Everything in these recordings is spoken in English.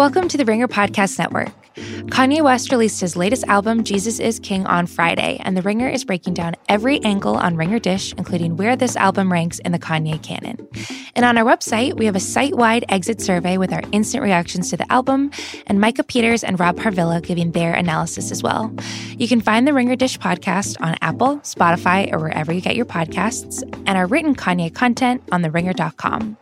Welcome to the Ringer Podcast Network. Kanye West released his latest album, Jesus is King, on Friday, and The Ringer is breaking down every angle on Ringer Dish, including where this album ranks in the Kanye canon. And on our website, we have a site wide exit survey with our instant reactions to the album, and Micah Peters and Rob Harvilla giving their analysis as well. You can find the Ringer Dish podcast on Apple, Spotify, or wherever you get your podcasts, and our written Kanye content on theringer.com.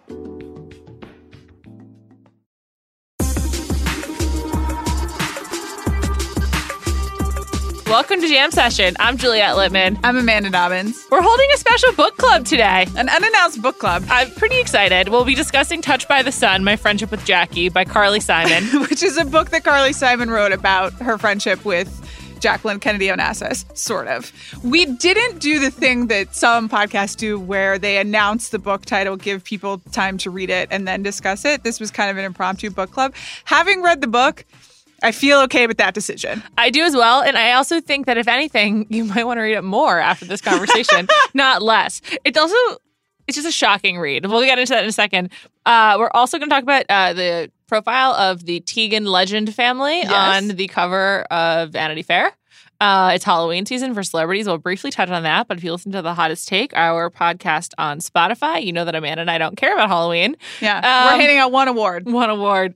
Welcome to Jam Session. I'm Juliet Littman. I'm Amanda Dobbins. We're holding a special book club today. An unannounced book club. I'm pretty excited. We'll be discussing Touched by the Sun, My Friendship with Jackie by Carly Simon. which is a book that Carly Simon wrote about her friendship with Jacqueline Kennedy Onassis, sort of. We didn't do the thing that some podcasts do where they announce the book title, give people time to read it, and then discuss it. This was kind of an impromptu book club. Having read the book, I feel okay with that decision. I do as well. And I also think that if anything, you might want to read it more after this conversation, not less. It's also, it's just a shocking read. We'll get into that in a second. Uh, we're also going to talk about uh, the profile of the Teigen legend family Yes. on the cover of Vanity Fair. Uh, it's Halloween season for celebrities. We'll briefly touch on that. But if you listen to the hottest take, our podcast on Spotify, you know that Amanda and I don't care about Halloween. Yeah. Um, We're handing out one award. One award.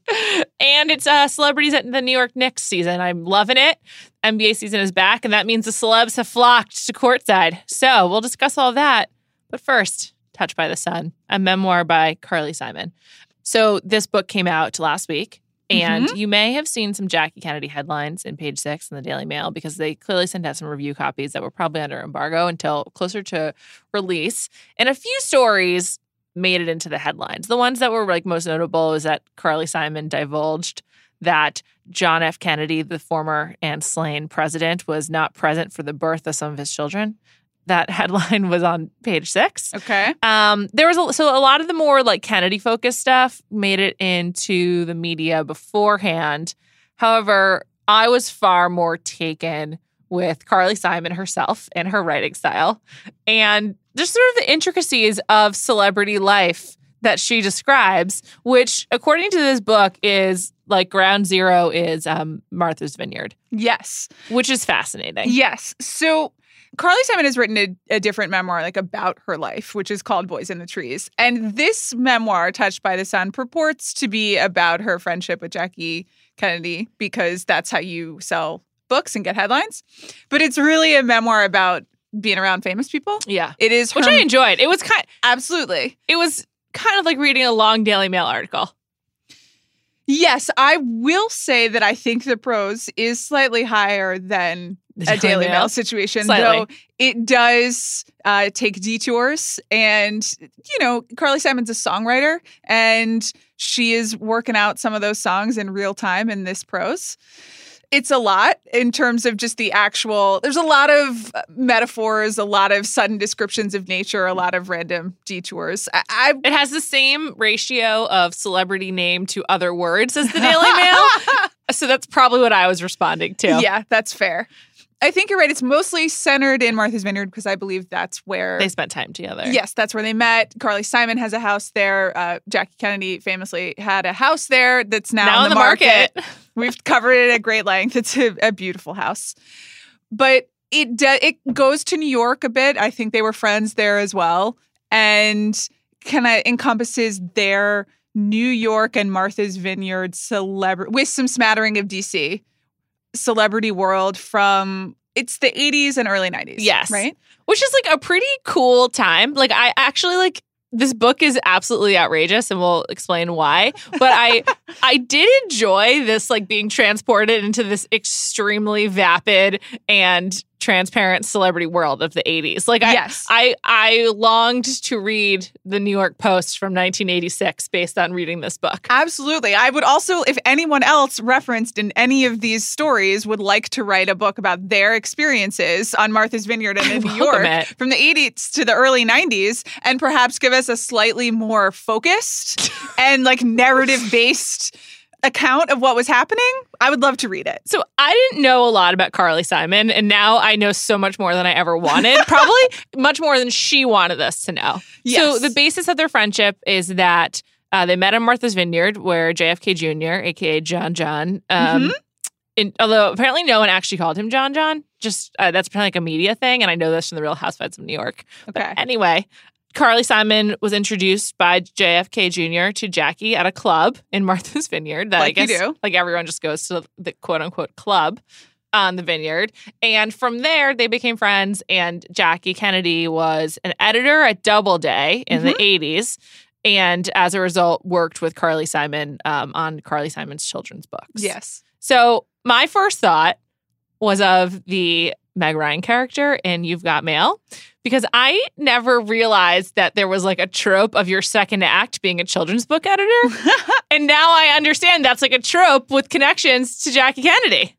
And it's uh, celebrities at the New York Knicks season. I'm loving it. NBA season is back, and that means the celebs have flocked to courtside. So we'll discuss all that. But first, Touched by the Sun, a memoir by Carly Simon. So this book came out last week. Mm-hmm. And you may have seen some Jackie Kennedy headlines in page six in the Daily Mail because they clearly sent out some review copies that were probably under embargo until closer to release. And a few stories made it into the headlines. The ones that were like most notable was that Carly Simon divulged that John F. Kennedy, the former and slain president, was not present for the birth of some of his children. That headline was on page six. Okay. Um, there was a, so a lot of the more like Kennedy focused stuff made it into the media beforehand. However, I was far more taken with Carly Simon herself and her writing style, and just sort of the intricacies of celebrity life that she describes, which, according to this book, is like ground zero is um, Martha's Vineyard, Yes. which is fascinating. Yes. So Carly Simon has written a, a different memoir like about her life, which is called Boys in the Trees. And this memoir, Touched by the Sun, purports to be about her friendship with Jackie Kennedy because that's how you sell books and get headlines. But it's really a memoir about being around famous people. Yeah. It is Which her- I enjoyed. It was kind absolutely. it was kind of like reading a long Daily Mail article. Yes, I will say that I think the prose is slightly higher than a Daily Mail situation, Slightly. though it does uh, take detours. And, you know, Carly Simon's a songwriter and she is working out some of those songs in real time in this prose. It's a lot in terms of just the actual, there's a lot of metaphors, a lot of sudden descriptions of nature, a lot of random detours. I, I It has the same ratio of celebrity name to other words as the Daily Mail. so that's probably what I was responding to. Yeah, that's fair. I think you're right. It's mostly centered in Martha's Vineyard because I believe that's where They spent time together. Yes, that's where they met. Carly Simon has a house there. Uh, Jackie Kennedy famously had a house there that's now, Now in in the, the market. market. We've covered it at great length. It's a, a beautiful house, but it do, it goes to New York a bit. I think they were friends there as well, and kind of encompasses their New York and Martha's Vineyard celebrity with some smattering of DC celebrity world from it's the 80s and early 90s. Yes. right. Which is like a pretty cool time. Like I actually like this book is absolutely outrageous and we'll explain why. But I I did enjoy this like being transported into this extremely vapid and transparent celebrity world of the 80s. Like I yes. I I longed to read the New York Post from 1986 based on reading this book. Absolutely. I would also, if anyone else referenced in any of these stories would like to write a book about their experiences on Martha's Vineyard and in New York it. from the 80s to the early 90s, and perhaps give us a slightly more focused and like narrative based account of what was happening, I would love to read it. So I didn't know a lot about Carly Simon, and now I know so much more than I ever wanted. Probably much more than she wanted us to know. Yes. So the basis of their friendship is that Uh, they met in Martha's Vineyard, where JFK Jr., aka John John, um, Mhm. in, although apparently no one actually called him John John, just uh, that's apparently like a media thing, and I know this from the Real Housewives of New York. Okay. Anyway, Carly Simon was introduced by JFK Jr. to Jackie at a club in Martha's Vineyard. That I Like you guess do. like everyone just goes to the quote unquote club on the vineyard. And from there, they became friends. And Jackie Kennedy was an editor at Doubleday in the 80s. And as a result, worked with Carly Simon um, on Carly Simon's children's books. Yes. So my first thought was of the Meg Ryan character in You've Got Mail because I never realized that there was like a trope of your second act being a children's book editor. and now I understand that's like a trope with connections to Jackie Kennedy.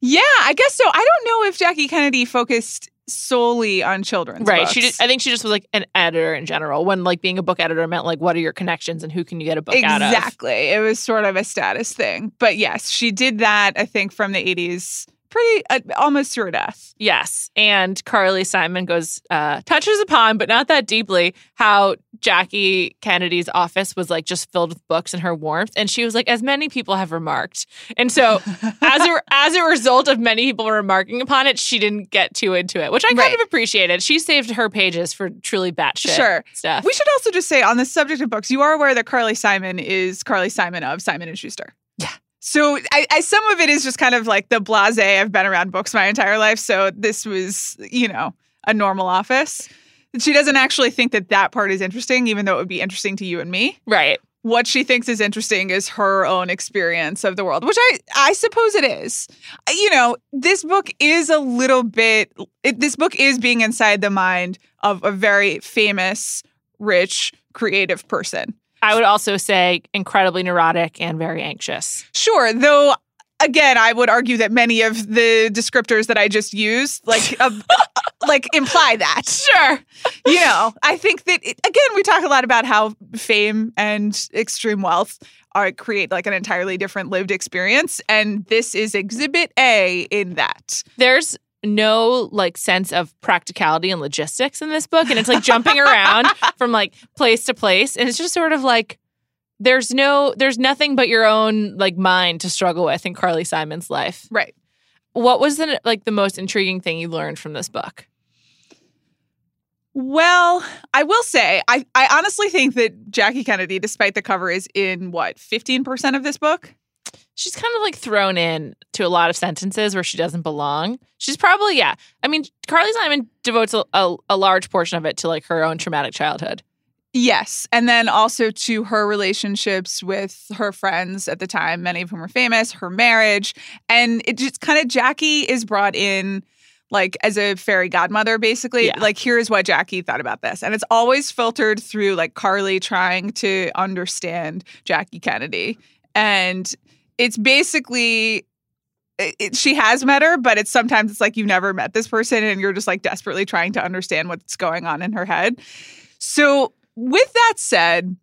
Yeah, I guess so. I don't know if Jackie Kennedy focused solely on children's right. books. She just I think she just was like an editor in general when like being a book editor meant like what are your connections and who can you get a book out of. exactly. It was sort of a status thing. But yes, she did that. I think from the eighties, pretty uh, almost through her death. Yes. And Carly Simon goes, uh, touches upon, but not that deeply, how Jackie Kennedy's office was like just filled with books and her warmth. And she was like, as many people have remarked. And so as a as a result of many people remarking upon it, she didn't get too into it, which I kind Right. of appreciated. She saved her pages for truly batshit Sure. stuff. We should also just say on the subject of books, you are aware that Carly Simon is Carly Simon of Simon and Schuster. So I, I some of it is just kind of like the blase. I've been around books my entire life, so this was you know a normal office. She doesn't actually think that that part is interesting, even though it would be interesting to you and me. right. What she thinks is interesting is her own experience of the world, which I I suppose it is. You know, this book is a little bit. It, this book is being inside the mind of a very famous, rich, creative person. I would also say incredibly neurotic and very anxious. Sure, though. Again, I would argue that many of the descriptors that I just used, like, uh, like imply that. Sure. You know, I think that it, again, we talk a lot about how fame and extreme wealth are create like an entirely different lived experience, and this is Exhibit A in that. there's no like sense of practicality and logistics in this book and it's like jumping around from like place to place and it's just sort of like there's no there's nothing but your own like mind to struggle with in Carly Simon's life. Right. What was the like the most intriguing thing you learned from this book? Well, I will say, I, I honestly think that Jackie Kennedy, despite the cover, is in what, 15% of this book? She's kind of like thrown in to a lot of sentences where she doesn't belong. She's probably yeah. I mean, Carly Simon devotes a, a, a large portion of it to like her own traumatic childhood. Yes. And then also to her relationships with her friends at the time, many of whom were famous, her marriage. And it just kind of, Jackie is brought in like as a fairy godmother, basically. Yeah. Like, here's what Jackie thought about this. And it's always filtered through like Carly trying to understand Jackie Kennedy. And it's basically, it, it- she has met her, but it's sometimes it's like you've never met this person and you're just like desperately trying to understand what's going on in her head. So, with that said,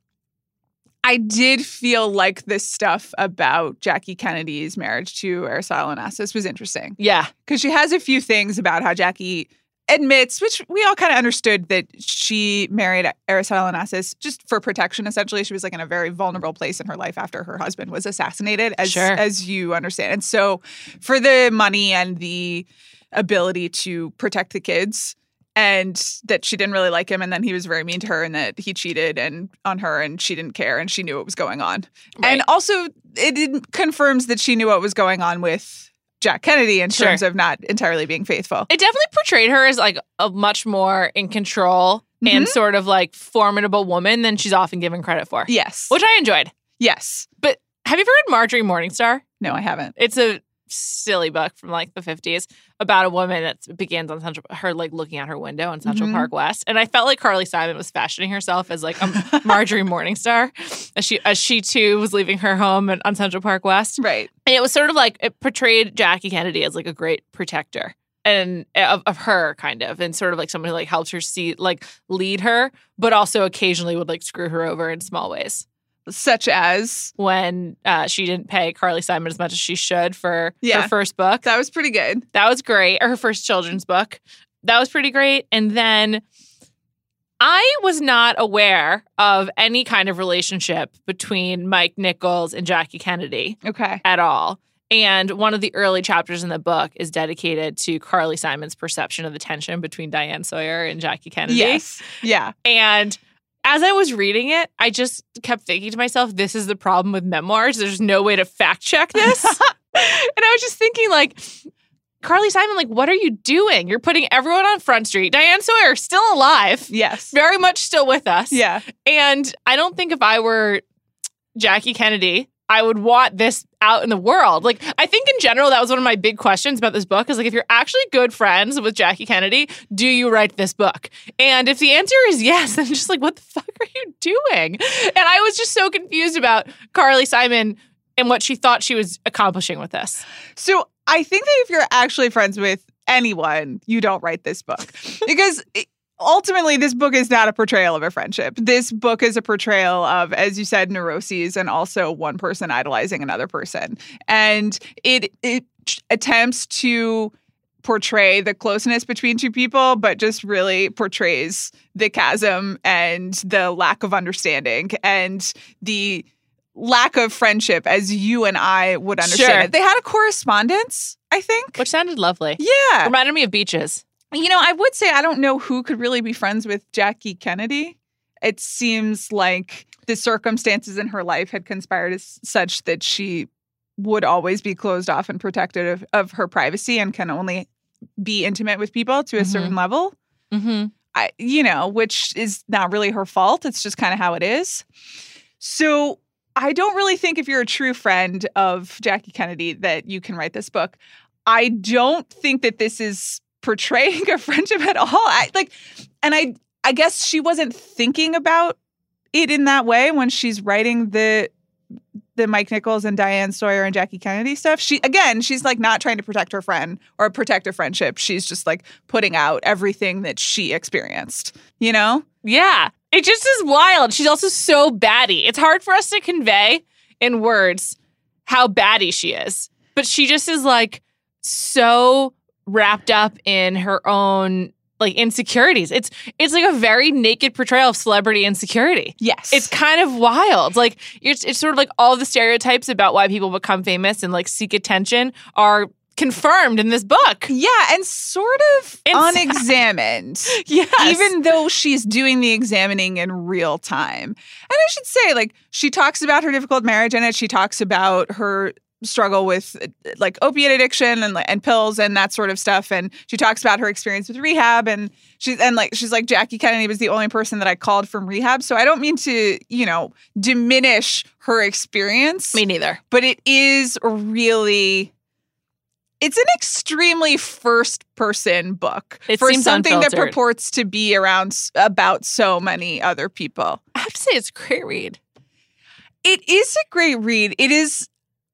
I did feel like this stuff about Jackie Kennedy's marriage to Aristotle Onassis was interesting Yeah. because she has a few things about how Jackie admits, which we all kind of understood, that she married Aristotle Onassis just for protection. Essentially, she was like in a very vulnerable place in her life after her husband was assassinated, as Sure. as you understand. And so, for the money and the ability to protect the kids. And that she didn't really like him, and then he was very mean to her, and that he cheated and on her, and she didn't care, and she knew what was going on. And also, it confirms that she knew what was going on with Jack Kennedy in Sure. terms of not entirely being faithful. It definitely portrayed her as like a much more in control and mm-hmm. sort of like formidable woman than she's often given credit for, Yes. which I enjoyed. yes. But have you ever read Marjorie Morningstar? No, I haven't. It's a silly book from like the 50s about a woman that begins on Central, her like looking out her window in Central Mhm. Park West. And I felt like Carly Simon was fashioning herself as like a Marjorie Morningstar as she, as she too was leaving her home and- on Central Park West. Right. And it was sort of like it portrayed Jackie Kennedy as like a great protector and of, of her kind of and sort of like someone who like helps her see like lead her but also occasionally would like screw her over in small ways Such as when uh, she didn't pay carly simon as much as she should for Yeah. her first book that was pretty good. that was great or her first children's book that was pretty great and then I was not aware of any kind of relationship between Mike Nichols and Jackie Kennedy Okay. at all. And one of the early chapters in the book is dedicated to Carly Simon's perception of the tension between Diane Sawyer and Jackie Kennedy. Yes. Yeah. And as I was reading it, I just kept thinking to myself, this is the problem with memoirs. There's no way to fact check this. and I was just thinking, like, Carly Simon, like, what are you doing? You're putting everyone on Front Street. Diane Sawyer, still alive, Yes. very much still with us. Yeah. And I don't think if I were Jackie Kennedy, I would want this out in the world. Like, I think in general, that was one of my big questions about this book is like, if you're actually good friends with Jackie Kennedy, do you write this book? And if the answer is yes, then just like, what the fuck are you doing? And I was just so confused about Carly Simon and what she thought she was accomplishing with this. So I think that if you're actually friends with anyone, you don't write this book because ultimately this book is not a portrayal of a friendship. This book is a portrayal of, as you said, neuroses and also one person idolizing another person, and it it attempts to portray the closeness between two people but just really portrays the chasm and the lack of understanding and the lack of friendship as you and I would understand Sure. it. They had a correspondence, I think. Which sounded lovely. yeah. Reminded me of beaches. You know, I would say I don't know who could really be friends with Jackie Kennedy. It seems like the circumstances in her life had conspired as such that she would always be closed off and protected of, of her privacy and can only be intimate with people to a Mhm. certain level. Mm-hmm. I, you know, which is not really her fault. It's just kind of how it is. So I don't really think if you're a true friend of Jackie Kennedy that you can write this book. I don't think that this is portraying a friendship at all. I like, and I, I guess she wasn't thinking about it in that way when she's writing the the Mike Nichols and Diane Sawyer and Jackie Kennedy stuff. She again, she's like not trying to protect her friend or protect a friendship. She's just like putting out everything that she experienced. You know? Yeah. It just is wild. She's also so batty. It's hard for us to convey in words how batty she is. But she just is like so wrapped up in her own like insecurities. It's it's like a very naked portrayal of celebrity insecurity. Yes. It's kind of wild. Like it's, it's sort of like all the stereotypes about why people become famous and like seek attention are confirmed in this book. yeah, and sort of In unexamined. Yes. Even though she's doing the examining in real time. And I should say, like, she talks about her difficult marriage in it. She talks about her struggle with like opiate addiction and and pills and that sort of stuff and she talks about her experience with rehab and she's and like she's like Jackie Kennedy was the only person that I called from rehab so I don't mean to you know diminish her experience me neither. but it is really it's an extremely first person book It for seems something that purports to be around about so many other people. I have to say it's a great read. It is a great read. It is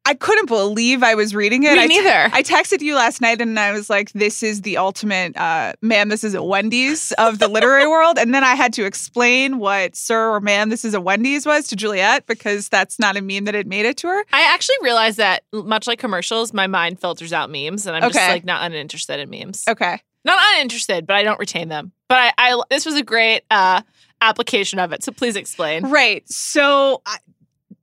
I couldn't believe I was reading it. Me I neither. I texted you last night and I was like, this is the ultimate, uh, man, this is a Wendy's of the literary world. And then I had to explain what Sir or man, this is a Wendy's was to Juliet because that's not a meme that had made it to her. I actually realized that, much like commercials, my mind filters out memes, and I'm just like not uninterested in memes. Okay. Not uninterested, but I don't retain them. But I, I this was a great uh, application of it. So please explain. Right. So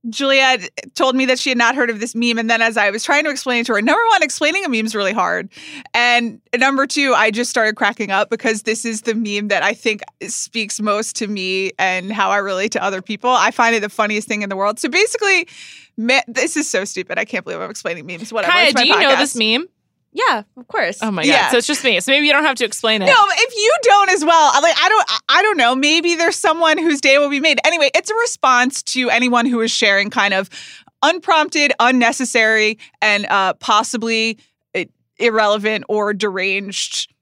I, Juliet told me that she had not heard of this meme. And then as I was trying to explain it to her, number one, explaining a meme is really hard. And number two, I just started cracking up because this is the meme that I think speaks most to me and how I relate to other people. I find it the funniest thing in the world. So basically, me- this is so stupid. I can't believe I'm explaining memes. Whatever. Kaya, do you know this meme? Yeah, of course. Oh my god! Yeah. So it's just me. So maybe you don't have to explain it. No, if you don't as well, I- like I don't, I- I don't know. Maybe there's someone whose day will be made. Anyway, it's a response to anyone who is sharing kind of unprompted, unnecessary, and uh, possibly irrelevant or deranged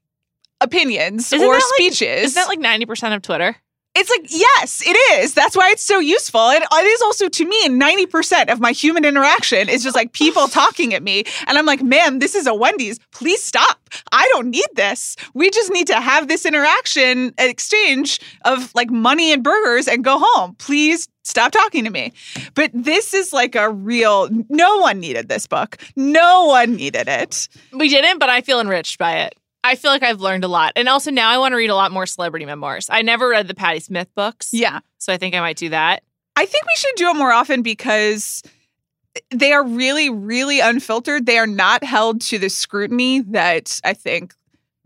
opinions Isn't or that like- speeches. Isn't that like ninety percent of Twitter? It's like, yes, it is. That's why it's so useful. And it is also to me, 90% of my human interaction is just like people talking at me. And I'm like, ma'am, this is a Wendy's. Please stop. I don't need this. We just need to have this interaction exchange of like money and burgers and go home. Please stop talking to me. But this is like a real, no one needed this book. No one needed it. We didn't, but I feel enriched by it. I feel like I've learned a lot. And also now I want to read a lot more celebrity memoirs. I never read the Patti Smith books. Yeah. So I think I might do that. I think we should do it more often because they are really, really unfiltered. They are not held to the scrutiny that I think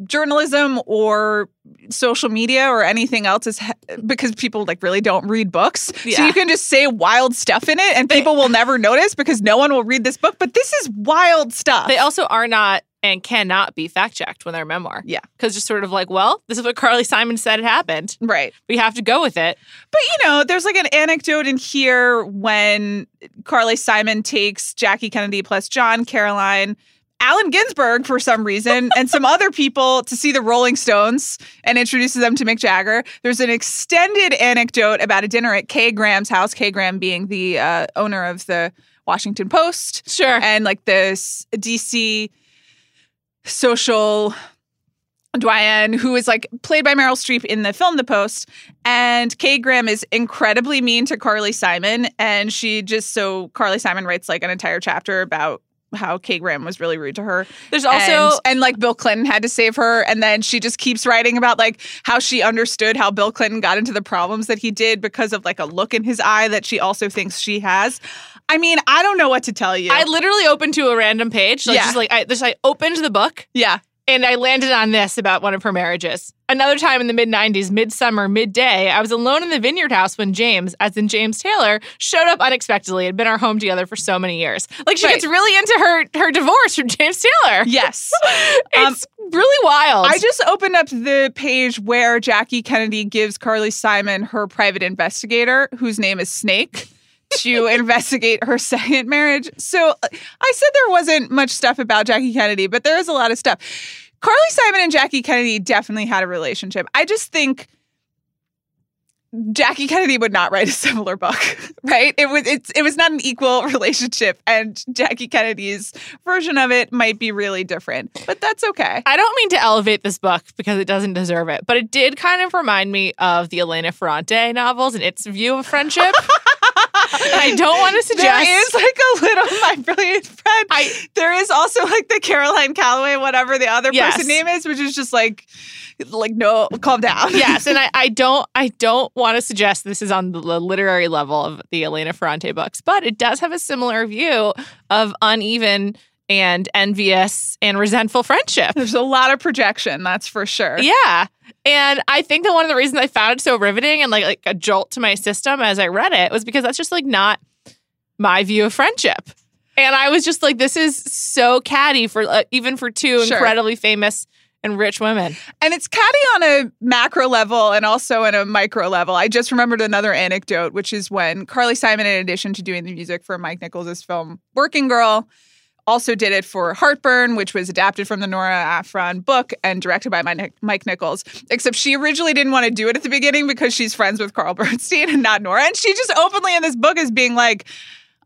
journalism or social media or anything else is he- because people like really don't read books. So you can just say wild stuff in it and people will never notice because no one will read this book. But this is wild stuff. They also are not and cannot be fact checked when they're a memoir. Yeah. Because just sort of like, well, this is what Carly Simon said it happened. right. We have to go with it. But you know, there's like an anecdote in here when Carly Simon takes Jackie Kennedy plus John, Caroline, Allen Ginsberg for some reason, and some other people to see the Rolling Stones and introduces them to Mick Jagger. There's an extended anecdote about a dinner at Kay Graham's house, Kay Graham being the uh, owner of the Washington Post Sure. and like this DC social doyen who is like played by Meryl Streep in the film The Post. And Kay Graham is incredibly mean to Carly Simon. And she just so Carly Simon writes like an entire chapter about how Kay Graham was really rude to her. There's also and, and like Bill Clinton had to save her. And then she just keeps writing about like how she understood how Bill Clinton got into the problems that he did because of like a look in his eye that she also thinks she has. I mean, I don't know what to tell you. I literally opened to a random page. Like Yeah. just like I just I opened the book yeah. and I landed on this about one of her marriages. Another time in the mid 90s, midsummer, midday, I was alone in the vineyard house when James, as in James Taylor, showed up unexpectedly. Had been our home together for so many years. Like she Right. gets really into her her divorce from James Taylor. Yes. It's um, really wild. I just opened up the page where Jackie Kennedy gives Carly Simon her private investigator, whose name is Snake, to investigate her second marriage. So uh, I said there wasn't much stuff about Jackie Kennedy, but there is a lot of stuff. Carly Simon and Jackie Kennedy definitely had a relationship. I just think Jackie Kennedy would not write a similar book, right? It was it's it was not an equal relationship, and Jackie Kennedy's version of it might be really different, but that's okay. I don't mean to elevate this book because it doesn't deserve it, but it did kind of remind me of the Elena Ferrante novels and its view of friendship. I don't want to suggest There is like a little my brilliant friend. I- there is also like the Caroline Calloway, whatever the other Yes. person name is, which is just like like no, calm down. yes, and I, I don't I don't want to suggest this is on the literary level of the Elena Ferrante books, but it does have a similar view of uneven and envious and resentful friendship. There's a lot of projection, that's for sure. Yeah. And I think that one of the reasons I found it so riveting and like like a jolt to my system as I read it was because that's just like not my view of friendship. And I was just like, this is so catty for uh, even for two Sure. incredibly famous and rich women. And it's catty on a macro level and also on a micro level. I just remembered another anecdote, which is when Carly Simon, in addition to doing the music for Mike Nichols' film Working Girl, also did it for Heartburn, which was adapted from the Nora Ephron book and directed by Mike Nichols. Except she originally didn't want to do it at the beginning because she's friends with Carl Bernstein and not Nora. And she just openly in this book is being like,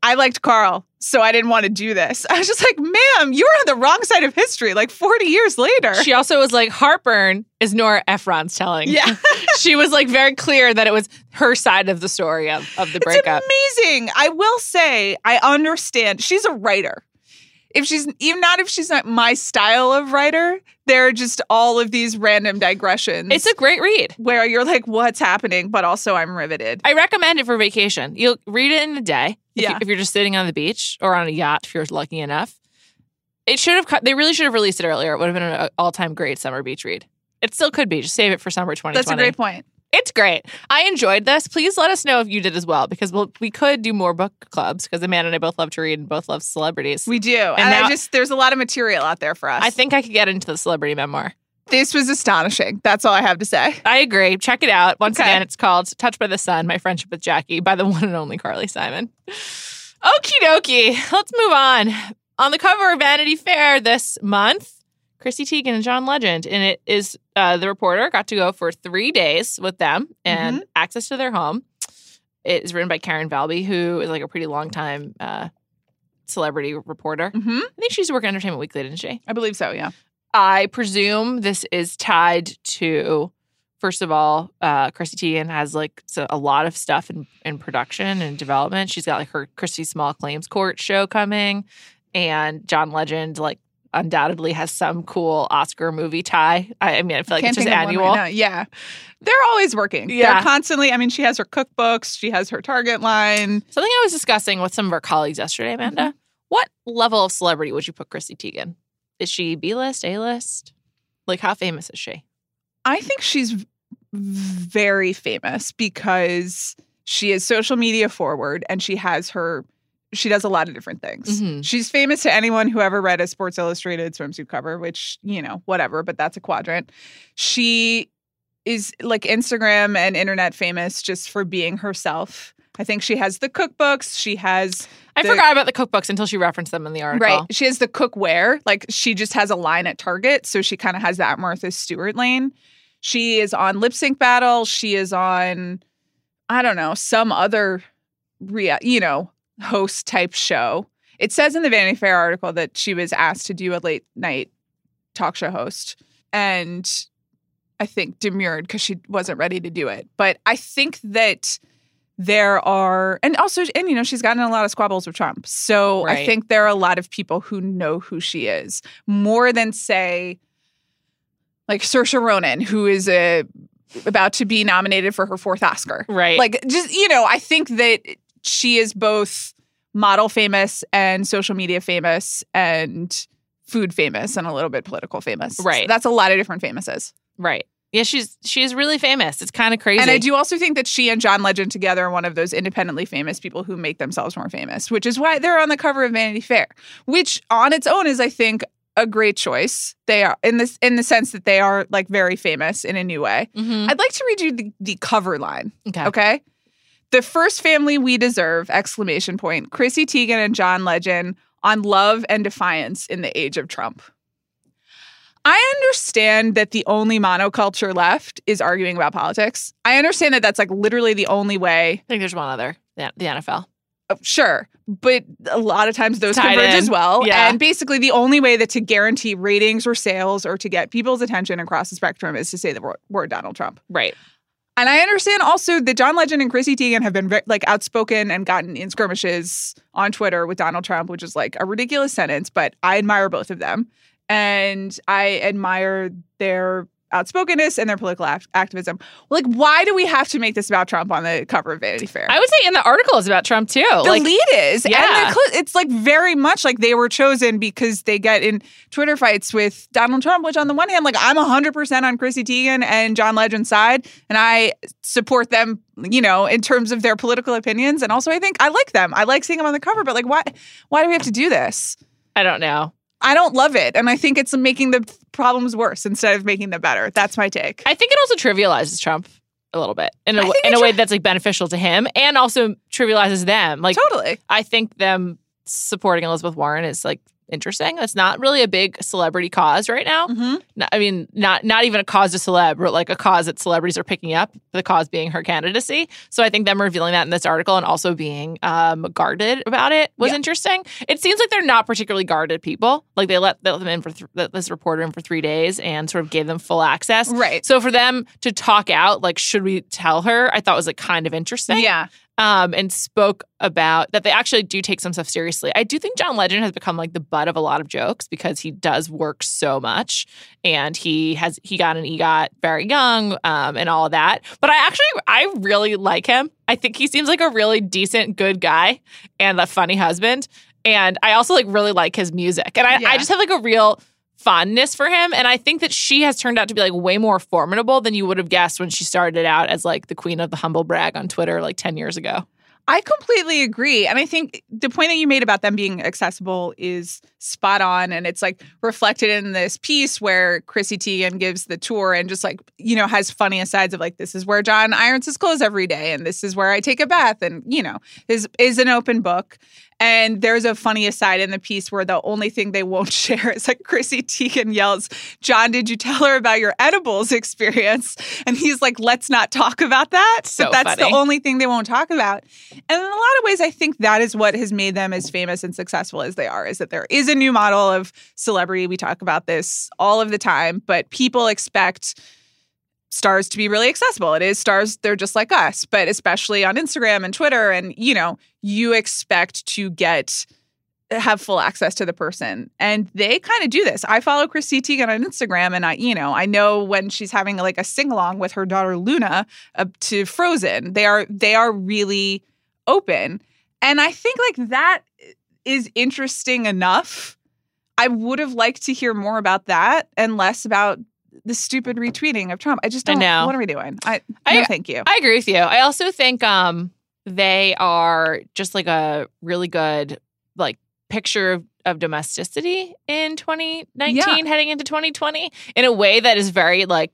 I liked Carl, so I didn't want to do this. I was just like, ma'am, you were on the wrong side of history like 40 years later. She also was like, heartburn is Nora Ephron's telling. yeah. she was like very clear that it was her side of the story of, of the breakup. It's amazing. I will say, I understand. She's a writer. If she's even not if she's not my style of writer, there are just all of these random digressions. It's a great read. where you're like, what's happening? But also I'm riveted. I recommend it for vacation. You'll read it in a day. If, Yeah. you, if you're just sitting on the beach or on a yacht, if you're lucky enough. It should have. cut- They really should have released it earlier. It would have been an uh, all-time great summer beach read. It still could be. Just save it for summer 2020. That's a great point. It's great. I enjoyed this. Please let us know if you did as well, because we'll, we could do more book clubs. Because Amanda and I both love to read and both love celebrities. We do. And, now- I just there's a lot of material out there for us. I think I could get into the celebrity memoir. this was astonishing. That's all I have to say. I agree. Check it out. Once Okay. again, it's called Touched by the Sun My Friendship with Jackie by the one and only Carly Simon. Okie dokie. Let's move on. On the cover of Vanity Fair this month, Chrissy Teigen and John Legend. And it is uh, the reporter got to go for three days with them and access to their home. It is written by Karen Valby, who is like a pretty long time uh, celebrity reporter. hmm I think she's working Entertainment Weekly, didn't she? I believe so. Yeah. I presume this is tied to, first of all, uh, Chrissy Teigen has like so a lot of stuff in, in production and development. She's got like her Chrissy Small Claims Court show coming, and John Legend like undoubtedly has some cool Oscar movie tie. I, I mean, I feel like Can't it's just think of one annual. right now. Yeah. They're always working. Yeah. They're constantly, I mean, she has her cookbooks, she has her Target line. Something I was discussing with some of our colleagues yesterday, Amanda. Mm-hmm. What level of celebrity would you put Chrissy Teigen? Is she B list, A list? Like, how famous is she? I think she's very famous because she is social media forward and she has her she does a lot of different things. Mhm. She's famous to anyone who ever read a Sports Illustrated swimsuit cover, which, you know, whatever, but that's a quadrant. She is like Instagram and internet famous just for being herself. I think she has the cookbooks, she has I The- forgot about the cookbooks until she referenced them in the article. Right. She has the cookware. Like she just has a line at Target. So she kind of has that Martha Stewart lane. She is on Lip Sync Battle. She is on, I don't know, some other rea- you know, host type show. It says in the Vanity Fair article that she was asked to do a late night talk show host. And I think demurred because she wasn't ready to do it. But I think that there are and also and you know she's gotten a lot of squabbles with Trump. So I think there are a lot of people who know who she is more than say like Saoirse Ronan who is a about to be nominated for her fourth Oscar. Right. Like just you know, I think that she is both model famous and social media famous and food famous and a little bit political famous. So Right. that's a lot of different famouses. right. Yeah, she's she's really famous. It's kind of crazy. And I do also think that she and John Legend together are one of those independently famous people who make themselves more famous, which is why they're on the cover of Vanity Fair, which on its own is, I think, a great choice. They are in this in the sense that they are like very famous in a new way. Mhm. I'd like to read you the, the cover line. Okay. Okay. The first family we deserve! Exclamation point. Chrissy Teigen and John Legend on love and defiance in the age of Trump. I understand that the only monoculture left is arguing about politics. I understand that that's like literally the only way. I think there's one other. The, the NFL. uh, Sure, but a lot of times those Tied converge in. as well. Yeah. And basically, the only way that to guarantee ratings or sales or to get people's attention across the spectrum is to say the word Donald Trump. Right. And I understand also that John Legend and Chrissy Teigen have been like outspoken and gotten in skirmishes on Twitter with Donald Trump, which is like a ridiculous sentence, but I admire both of them. And I admire their outspokenness and their political act- activism. Like, why do we have to make this about Trump on the cover of Vanity Fair? I would say in the article is about Trump too. the like lead is, Yeah. and cl- it's like very much like they were chosen because they get in Twitter fights with Donald Trump. Which, on the one hand, like I'm 100 percent on Chrissy Teigen and John Legend's side, and I support them, you know, in terms of their political opinions, and also I think I like them. I like seeing them on the cover, but like, why? Why do we have to do this? I don't know. I don't love it, and I think it's making the problems worse instead of making them better. That's my take. I think it also trivializes Trump a little bit in a I w- think in a way that's like beneficial to him and also trivializes them. Like totally. I think them supporting Elizabeth Warren is like interesting. That's not really a big celebrity cause right now. hmm Not- I mean, not not even a cause to celeb, but like a cause that celebrities are picking up. The cause being her candidacy. So I think them revealing that in this article and also being um, guarded about it was Yeah. interesting. It seems like they're not particularly guarded people. Like they let, they let them in for th- this reporter in for three days and sort of gave them full access. Right. So for them to talk out, like, should we tell her? I thought was like kind of interesting Yeah. Um, and spoke about that they actually do take some stuff seriously. I do think John Legend has become like the butt of a lot of jokes because he does work so much, and he has he got an EGOT very young, um, and all of that. But I actually I really like him. I think he seems like a really decent, good guy and a funny husband. And I also like really like his music, and I, Yeah. I just have like a real fondness for him and i think that she has turned out to be like way more formidable than you would have guessed when she started out as like the queen of the humble brag on twitter like 10 years ago I completely agree. And I think the point that you made about them being accessible is spot on. And it's like reflected in this piece where Chrissy Teigen gives the tour and just like, you know, has funny asides of like, this is where John irons his clothes every day. And this is where I take a bath. And, you know, is is an open book. And there's a funny aside in the piece where the only thing they won't share is like Chrissy Teigen yells, John, did you tell her about your edibles experience? And he's like, let's not talk about that. So but that's funny. the only thing they won't talk about. And in a lot of ways, I think that is what has made them as famous and successful as they are, is that there is a new model of celebrity. We talk about this all of the time, but people expect stars to be really accessible. It is stars, they're just like us, but especially on Instagram and Twitter. And, you know, you expect to get have full access to the person. And they kind of do this. I follow Chrissy Teigen on Instagram and I, you know, I know when she's having like a sing along with her daughter Luna uh, to Frozen. They are they are really open. And I think like that is interesting enough. I would have liked to hear more about that and less about the stupid retweeting of Trump. I just don't know. what are we doing? I, I- no thank you. I agree with you. I also think um they are just like a really good like picture of, of domesticity in 2019 heading into 2020 in a way that is very like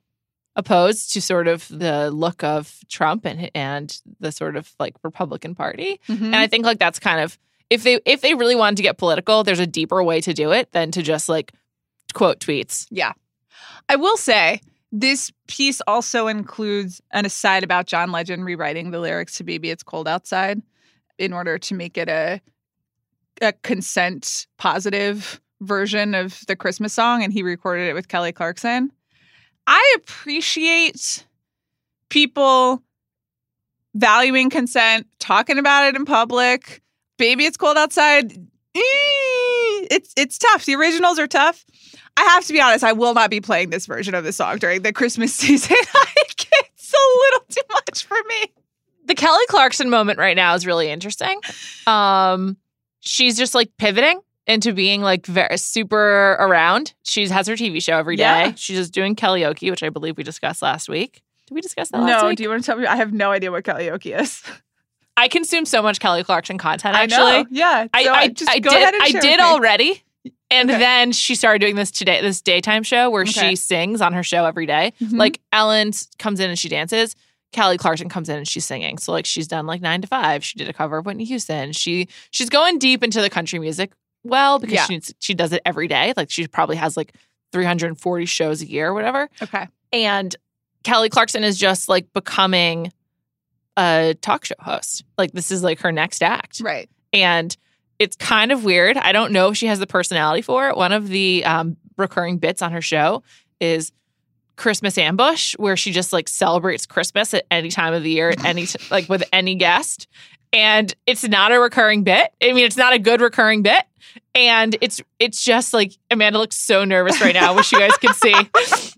opposed to sort of the look of Trump and and the sort of like Republican Party. Mhm. And I think like that's kind of if they if they really wanted to get political, there's a deeper way to do it than to just like quote tweets. I will say this piece also includes an aside about John Legend rewriting the lyrics to "Baby It's Cold Outside" in order to make it a a consent positive version of the Christmas song, and he recorded it with Kelly Clarkson. I appreciate people valuing consent, talking about it in public. Baby, it's cold outside. Eh, It's it's tough. The originals are tough. I have to be honest, I will not be playing this version of the song during the Christmas season. it's a little too much for me. the Kelly Clarkson moment right now is really interesting. Um, she's just like pivoting into being like very super around. She has her TV show every day. Yeah. She's just doing Kellyoke, which I believe we discussed last week. Did we discuss that last No, week? do you want to tell me? I have no idea what Kellyoke is. I consume so much Kelly Clarkson content. I Actually, know. Yeah. I so I, just I go did ahead and I did already. And Okay. then she started doing this today, this daytime show where Okay. she sings on her show every day. Mhm. Like Ellen comes in and she dances. Kelly Clarkson comes in and she's singing. So like she's done like nine to five. She did a cover of Whitney Houston. She she's going deep into the country music well because Yeah. she she does it every day. Like she probably has like 340 shows a year or whatever. Okay. And Kelly Clarkson is just like becoming a talk show host. Like this is like her next act Right. and it's kind of weird. I don't know if she has the personality for it. One of the um, recurring bits on her show is Christmas ambush, where she just like celebrates Christmas at any time of the year, at any t- like with any guest, and it's not a recurring bit. I mean, it's not a good recurring bit, and it's it's just like Amanda looks so nervous right now. I wish you guys could see,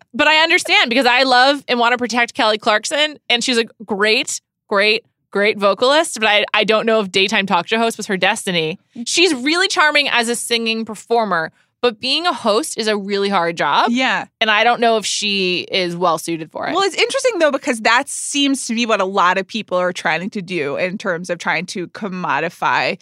but I understand because I love and want to protect Kelly Clarkson, and she's a great, great great vocalist, but I, I don't know if daytime talk show host was her destiny. Mm-hmm. She's really charming as a singing performer, but being a host is a really hard job. Yeah. And I don't know if she is well suited for it. Well, it's interesting though because that seems to be what a lot of people are trying to do in terms of trying to commodify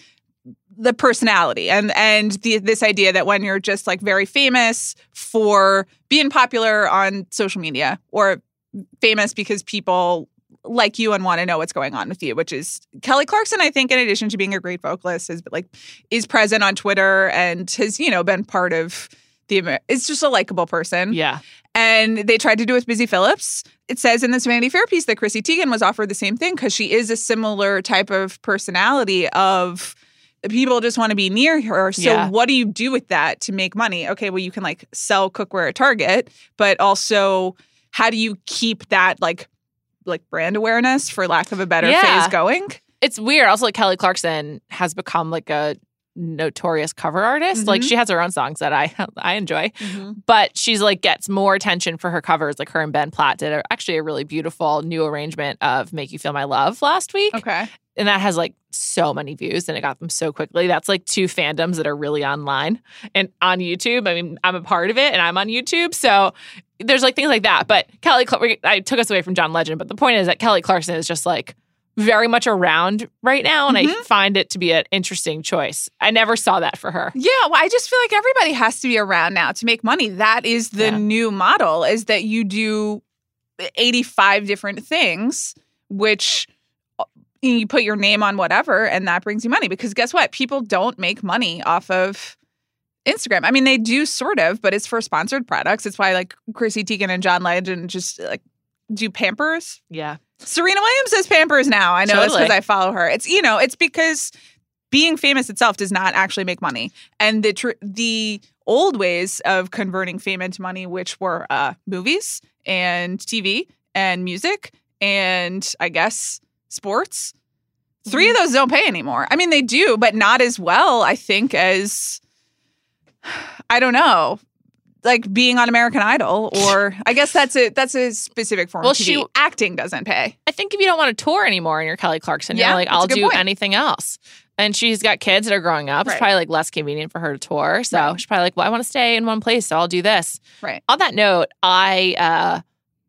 the personality and and the, this idea that when you're just like very famous for being popular on social media or famous because people like you and want to know what's going on with you, which is Kelly Clarkson. I think, in addition to being a great vocalist, is like is present on Twitter and has you know been part of the. Amer- It's just a likable person. yeah. And they tried to do it with Busy Phillips. It says in this Vanity Fair piece that Chrissy Teigen was offered the same thing because she is a similar type of personality of people just want to be near her. So Yeah. what do you do with that to make money? Okay, well you can like sell cookware at Target, but also how do you keep that like like brand awareness for lack of a better Yeah. phrase going? It's weird. Also, like Kelly Clarkson has become like a notorious cover artist. Like Mhm. she has her own songs that I I enjoy. but she's like gets more attention for her covers. Like her and Ben Platt did a, actually a really beautiful new arrangement of "Make You Feel My Love" last week, Okay. and that has like so many views, and it got them so quickly. That's like two fandoms that are really online and on YouTube. I mean, I'm a part of it, and I'm on YouTube, so there's like things like that. But Kelly, I took us away from John Legend, but the point is that Kelly Clarkson is just like very much around right now, and I Mhm. find it to be an interesting choice. I never saw that for her. Yeah, well, I just feel like everybody has to be around now to make money. That is the Yeah. new model is that you do 85 different things which you put your name on whatever and that brings you money because guess what? People don't make money off of Instagram. I mean, they do sort of, but it's for sponsored products. It's why like Chrissy Teigen and John Legend just like do Pampers. Yeah, Serena Williams does Pampers now. I know it's Totally. because I follow her. It's you know, it's because being famous itself does not actually make money, and the tr- the old ways of converting fame into money, which were uh, movies and TV and music and I guess sports. Three of those don't pay anymore. I mean, they do, but not as well, I think, as I don't know. Like being on American Idol, or I guess that's a that's a specific form Well, of TV. she- Acting doesn't pay. I think if you don't want to tour anymore and you're Kelly Clarkson, Yeah, you're like, I'll do point. anything else. And she's got kids that are growing up. Right. It's probably like less convenient for her to tour. So Right. she's probably like, well, I want to stay in one place, so I'll do this. Right. On that note, I uh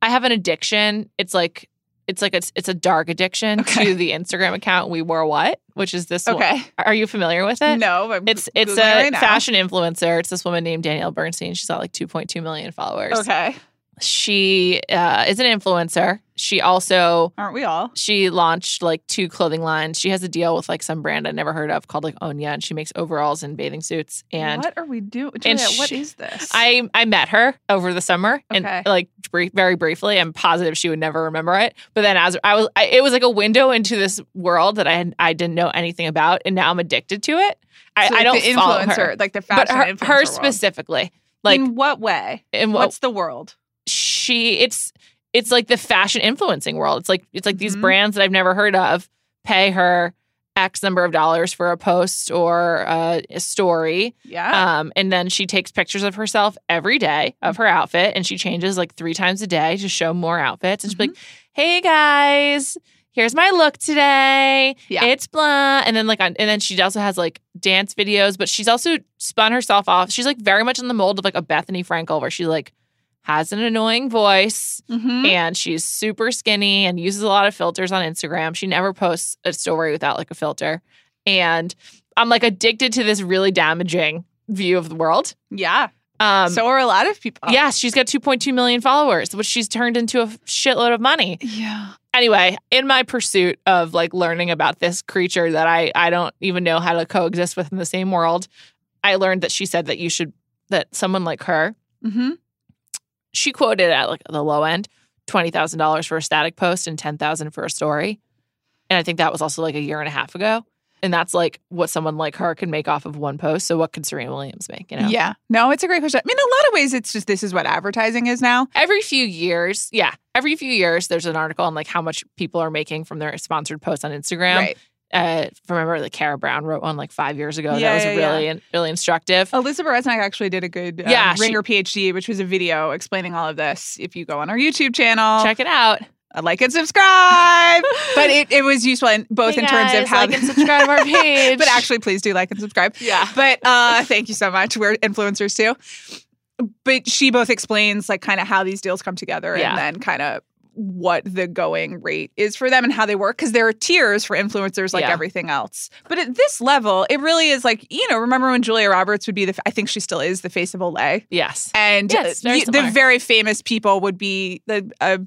I have an addiction. It's like it's like it's it's a dark addiction Okay. to the Instagram account We Wore What, which is this one. Okay. Are you familiar with it? No, I'm It's it's Googling a right fashion influencer. It's this woman named Danielle Bernstein. She's got like 2.2 million followers. Okay. She uh, is an influencer. She also Aren't we all? she launched like two clothing lines. She has a deal with like some brand I never heard of called like Onia, and she makes overalls and bathing suits. And what are we doing? and what is this? I I met her over the summer, and like brief, very briefly. I'm positive she would never remember it. But then as I was, I, it was like a window into this world that I had, I didn't know anything about, and now I'm addicted to it. I, So, I don't the follow her, like the fashion but her, influencer her specifically, like in what way? in what What's the world? She it's it's like the fashion influencing world. It's like it's like these Mhm. brands that I've never heard of pay her X number of dollars for a post or uh, a story. Yeah. Um, and then she takes pictures of herself every day of her outfit and she changes like three times a day to show more outfits. And she'll be like, hey guys, here's my look today. Yeah. It's blah. And then like on, and then she also has like dance videos, but she's also spun herself off. She's like very much in the mold of like a Bethenny Frankel where she like has an annoying voice Mhm. and she's super skinny and uses a lot of filters on Instagram. She never posts a story without like a filter. And I'm like addicted to this really damaging view of the world. Yeah. Um so are a lot of people. yes, she's got 2.2 million followers, which she's turned into a shitload of money. Yeah. Anyway, in my pursuit of like learning about this creature that I I don't even know how to coexist with in the same world, I learned that she said that you should that someone like her, Mm-hmm. She quoted at like the low end twenty thousand dollars for a static post and ten thousand for a story, and I think that was also like a year and a half ago. And that's like what someone like her can make off of one post. So what could Serena Williams make? You know, Yeah. No, it's a great question. I mean, a lot of ways, it's just this is what advertising is now. every few years, yeah, every few years, there's an article on like how much people are making from their sponsored posts on Instagram. Right. Uh, remember that Kara Brown wrote one like five years ago. Yeah, that was yeah, yeah. really really instructive. Elizabeth Resnick actually did a good um, Yeah, she- Ringer PhD, which was a video explaining all of this. If you go on our YouTube channel, Check it out. uh, like and subscribe. but it, it was useful in both Hey in terms of how like and subscribe our page. but actually, please do like and subscribe. Yeah. But uh, thank you so much. We're influencers too. But she both explains like kind of how these deals come together and then kind of what the going rate is for them and how they work because there are tiers for influencers like Yeah. everything else. But at this level, it really is like you know. Remember when Julia Roberts would be the? I think she still is the face of Olay, Yes. and it's very the, the very famous people would be the a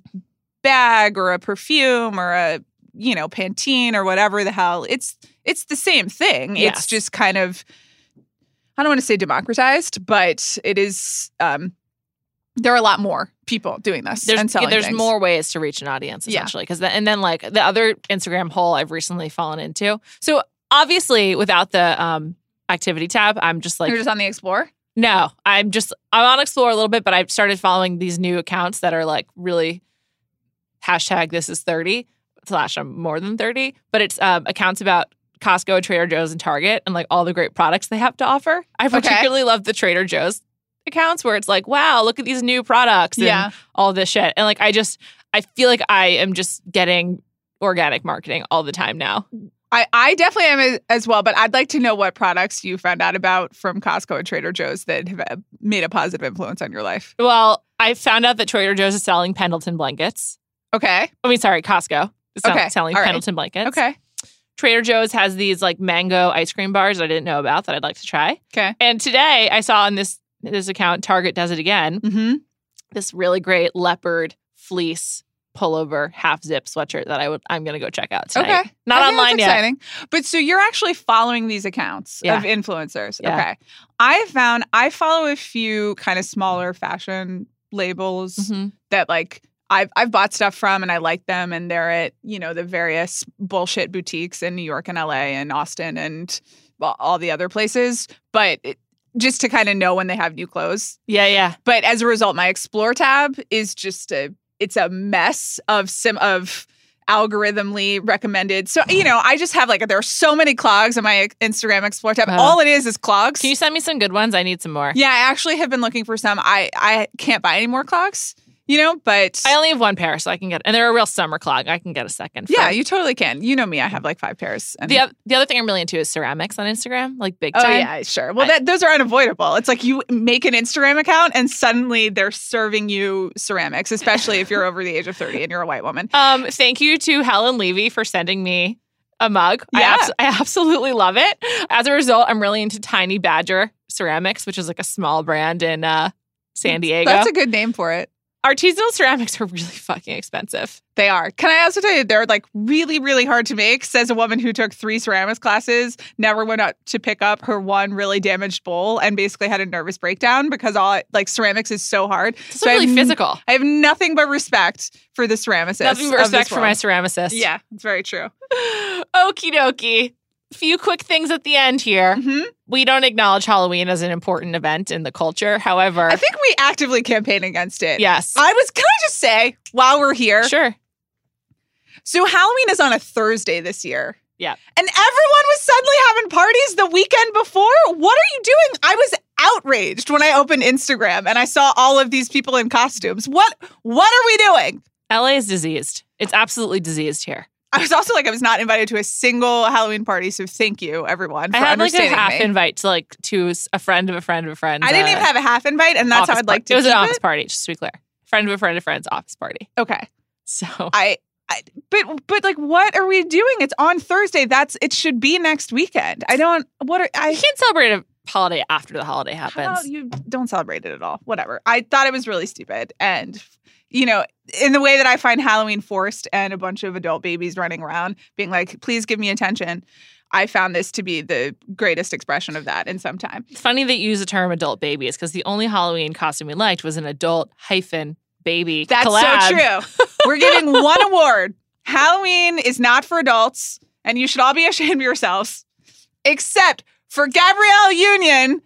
bag or a perfume or a you know Pantene or whatever the hell. It's it's the same thing. Yes. It's just kind of I don't want to say democratized, but it is. um There are a lot more people doing this There's and selling there's things. more ways to reach an audience essentially because and then like the other Instagram hole I've recently fallen into. So obviously without the um activity tab, I'm just like You're just on the Explore. No, I'm just I'm on Explore a little bit, but I've started following these new accounts that are like really hashtag this is 30 slash I'm more than 30. But it's um, accounts about Costco, Trader Joe's, and Target and like all the great products they have to offer. I Okay. particularly love the Trader Joe's accounts where it's like, wow, look at these new products and Yeah. all this shit. And like I just I feel like I am just getting organic marketing all the time now. I, I definitely am as, well, but I'd like to know what products you found out about from Costco and Trader Joe's that have uh, made a positive influence on your life. Well, I found out that Trader Joe's is selling Pendleton blankets. Okay. I mean, sorry, Costco is Okay, selling all right. Pendleton blankets. Okay. Trader Joe's has these like mango ice cream bars I didn't know about that I'd like to try. Okay. And today I saw on this this account, Target does it again. Mm-hmm. This really great leopard fleece pullover half zip sweatshirt that I would I'm gonna go check out tonight. Okay. Not online yet. Exciting. But so you're actually following these accounts Yeah. of influencers. Yeah. Okay. I found I follow a few kind of smaller fashion labels Mhm. that like I've I've bought stuff from and I like them and they're at, you know, the various bullshit boutiques in New York and LA and Austin and all the other places. But it, just to kind of know when they have new clothes. Yeah, yeah. But as a result, my explore tab is just a it's a mess of sim of algorithmically recommended. So, you know, I just have like, there are so many clogs on my Instagram Explore tab. Oh. All it is is clogs. Can you send me some good ones? I need some more. yeah, I actually have been looking for some. I, I can't buy any more clogs, you know, but I only have one pair, so I can get, and they're a real summer clog. I can get a second. for- yeah, you totally can. You know me, I have like five pairs. And, The, the other thing I'm really into is ceramics on Instagram, like big time. Oh yeah, sure. Well, I- that those are unavoidable. It's like you make an Instagram account and suddenly they're serving you ceramics, especially if you're over the age of 30 and you're a white woman. Um, thank you to Helen Levy for sending me a mug. I, Yeah. abs- I absolutely love it. As a result, I'm really into Tiny Badger Ceramics, which is like a small brand in uh, San Diego. That's a good name for it. Artisanal ceramics are really fucking expensive. They are. Can I also tell you, they're like really, really hard to make. Says a woman who took three ceramics classes, never went out to pick up her one really damaged bowl, and basically had a nervous breakdown because all like ceramics is so hard. It's So I really have- physical. I have nothing but respect for the ceramicists. Nothing but respect for my ceramicist. Yeah, it's very true. Okie dokie. Few quick things at the end here. Mhm. We don't acknowledge Halloween as an important event in the culture. However, I think we actively campaign against it. yes. I was. Can I just say while we're here? Sure. So Halloween is on a Thursday this year. Yeah. And everyone was suddenly having parties the weekend before. What are you doing? I was outraged when I opened Instagram and I saw all of these people in costumes. What what are we doing? LA is diseased. It's absolutely diseased here. I was also like I was not invited to a single Halloween party, so thank you everyone for I had like a half me. invite to like to a friend of a friend of a friend. I didn't even have a half invite, and that's how I'd like to It was an office it. party, just to be clear. Friend of a friend of friend's office party. Okay. So I, I but but like what are we doing? It's on Thursday. That's it should be next weekend. I don't what are I you can't celebrate a holiday after the holiday happens. you don't celebrate it at all. Whatever. I thought it was really stupid. And, you know, in the way that I find Halloween forced and a bunch of adult babies running around being like, please give me attention, I found this to be the greatest expression of that in some time. It's funny that you use the term adult babies because the only Halloween costume we liked was an adult hyphen baby. That's collab. so true. We're giving one award. Halloween is not for adults, and you should all be ashamed of yourselves, except for Gabrielle Union,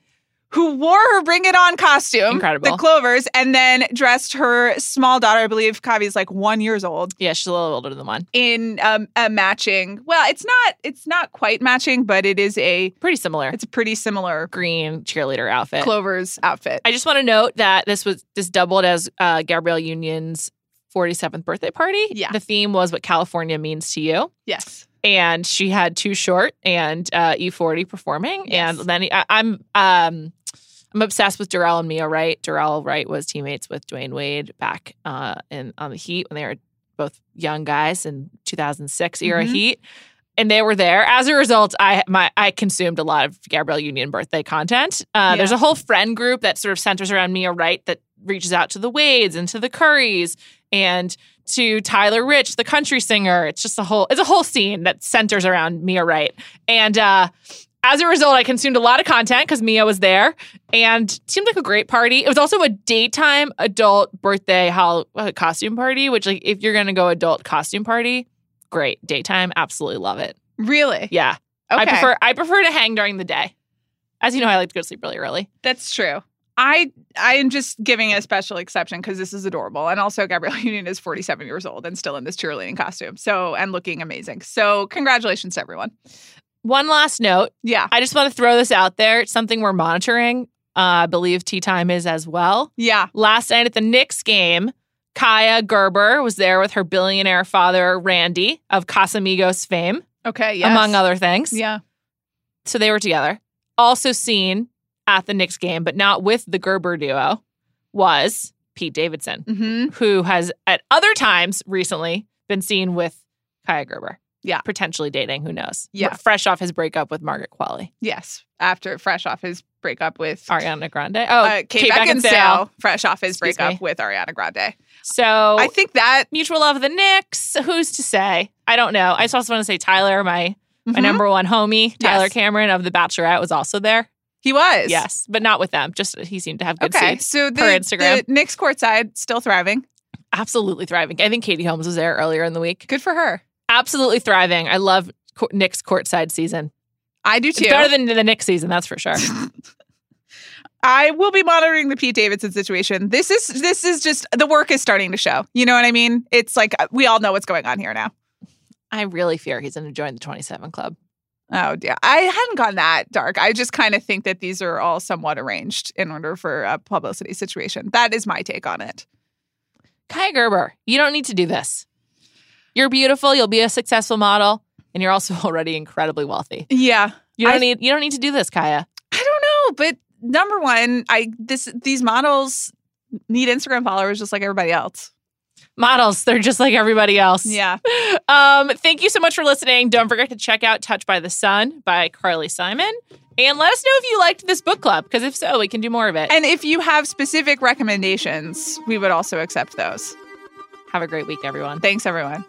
who wore her Bring It On costume, Incredible. the Clovers, and then dressed her small daughter, I believe Kavi's like one years old, Yeah, she's a little older than one. in um, a matching. Well, it's not. It's not quite matching, but it is a. Pretty similar. It's a pretty similar green cheerleader outfit. Clover's outfit. I just want to note that this was this doubled as uh, Gabrielle Union's 47th birthday party. Yeah. The theme was what California means to you. yes. And she had Too Short and uh, E40 performing. Yes. And then I, I'm um, I'm obsessed with Dorell and Mia Wright. Dorell Wright was teammates with Dwyane Wade back uh, in on the Heat when they were both young guys in 2006 era Mhm. Heat. And they were there. As a result, I my I consumed a lot of Gabrielle Union birthday content. Uh, There's a whole friend group that sort of centers around Mia Wright that reaches out to the Wades and to the Curries and to Tyler Rich, the country singer. It's just a whole it's a whole scene that centers around Mia Wright. And uh, as a result, I consumed a lot of content because Mia was there and seemed like a great party. It was also a daytime adult birthday hol- uh, costume party, which like if you're gonna go adult costume party, great daytime, absolutely love it. Really? Yeah, Okay. I prefer I prefer to hang during the day. As you know, I like to go to sleep really early. That's true. I I am just giving a special exception because this is adorable, and also Gabrielle Union is 47 years old and still in this cheerleading costume, so and looking amazing. So congratulations to everyone. One last note. Yeah, I just want to throw this out there. It's something we're monitoring. Uh, I believe Tea Time is as well. yeah, Last night at the Knicks game, Kaia Gerber was there with her billionaire father, Randy, of Casamigos fame, okay, yes. among other things. Yeah, So they were together. Also seen at the Knicks game, but not with the Gerber duo, was Pete Davidson, hmm who has at other times recently been seen with Kaia Gerber. Yeah. Potentially dating, who knows? Yeah. Fresh off his breakup with Margaret Qualley. yes. After fresh off his breakup with Ariana Grande. Oh, uh, Kate, Beckinsale, fresh off his Excuse breakup me. with Ariana Grande. So I think that mutual love of the Knicks. Who's to say? I don't know. I just also want to say Tyler, my my Mhm. number one homie, Tyler Yes. Cameron of The Bachelorette, was also there. He was Yes, but not with them. Just he seemed to have good Okay, seats. so the, per Instagram. the Knicks courtside still thriving. Absolutely thriving. I think Katie Holmes was there earlier in the week. Good for her. Absolutely thriving. I love co- Knicks courtside season. I do It's too. better than the Knicks season, that's for sure. I will be monitoring the Pete Davidson situation. This is this is just the work is starting to show. You know what I mean? It's like uh, we all know what's going on here now. I really fear he's going to join the 27 Club. Oh, yeah. I hadn't gone that dark. I just kind of think that these are all somewhat arranged in order for a publicity situation. That is my take on it. Kaia Gerber, you don't need to do this. You're beautiful. You'll be a successful model, and you're also already incredibly wealthy. Yeah. You don't I- need. You don't need to do this, Kaia. I don't know, but number one, I this these models need Instagram followers just like everybody else. Models, they're just like everybody else. Yeah. Um, thank you so much for listening. Don't forget to check out Touched by the Sun by Carly Simon. And let us know if you liked this book club, because if so, we can do more of it. And if you have specific recommendations, we would also accept those. Have a great week, everyone. Thanks, everyone.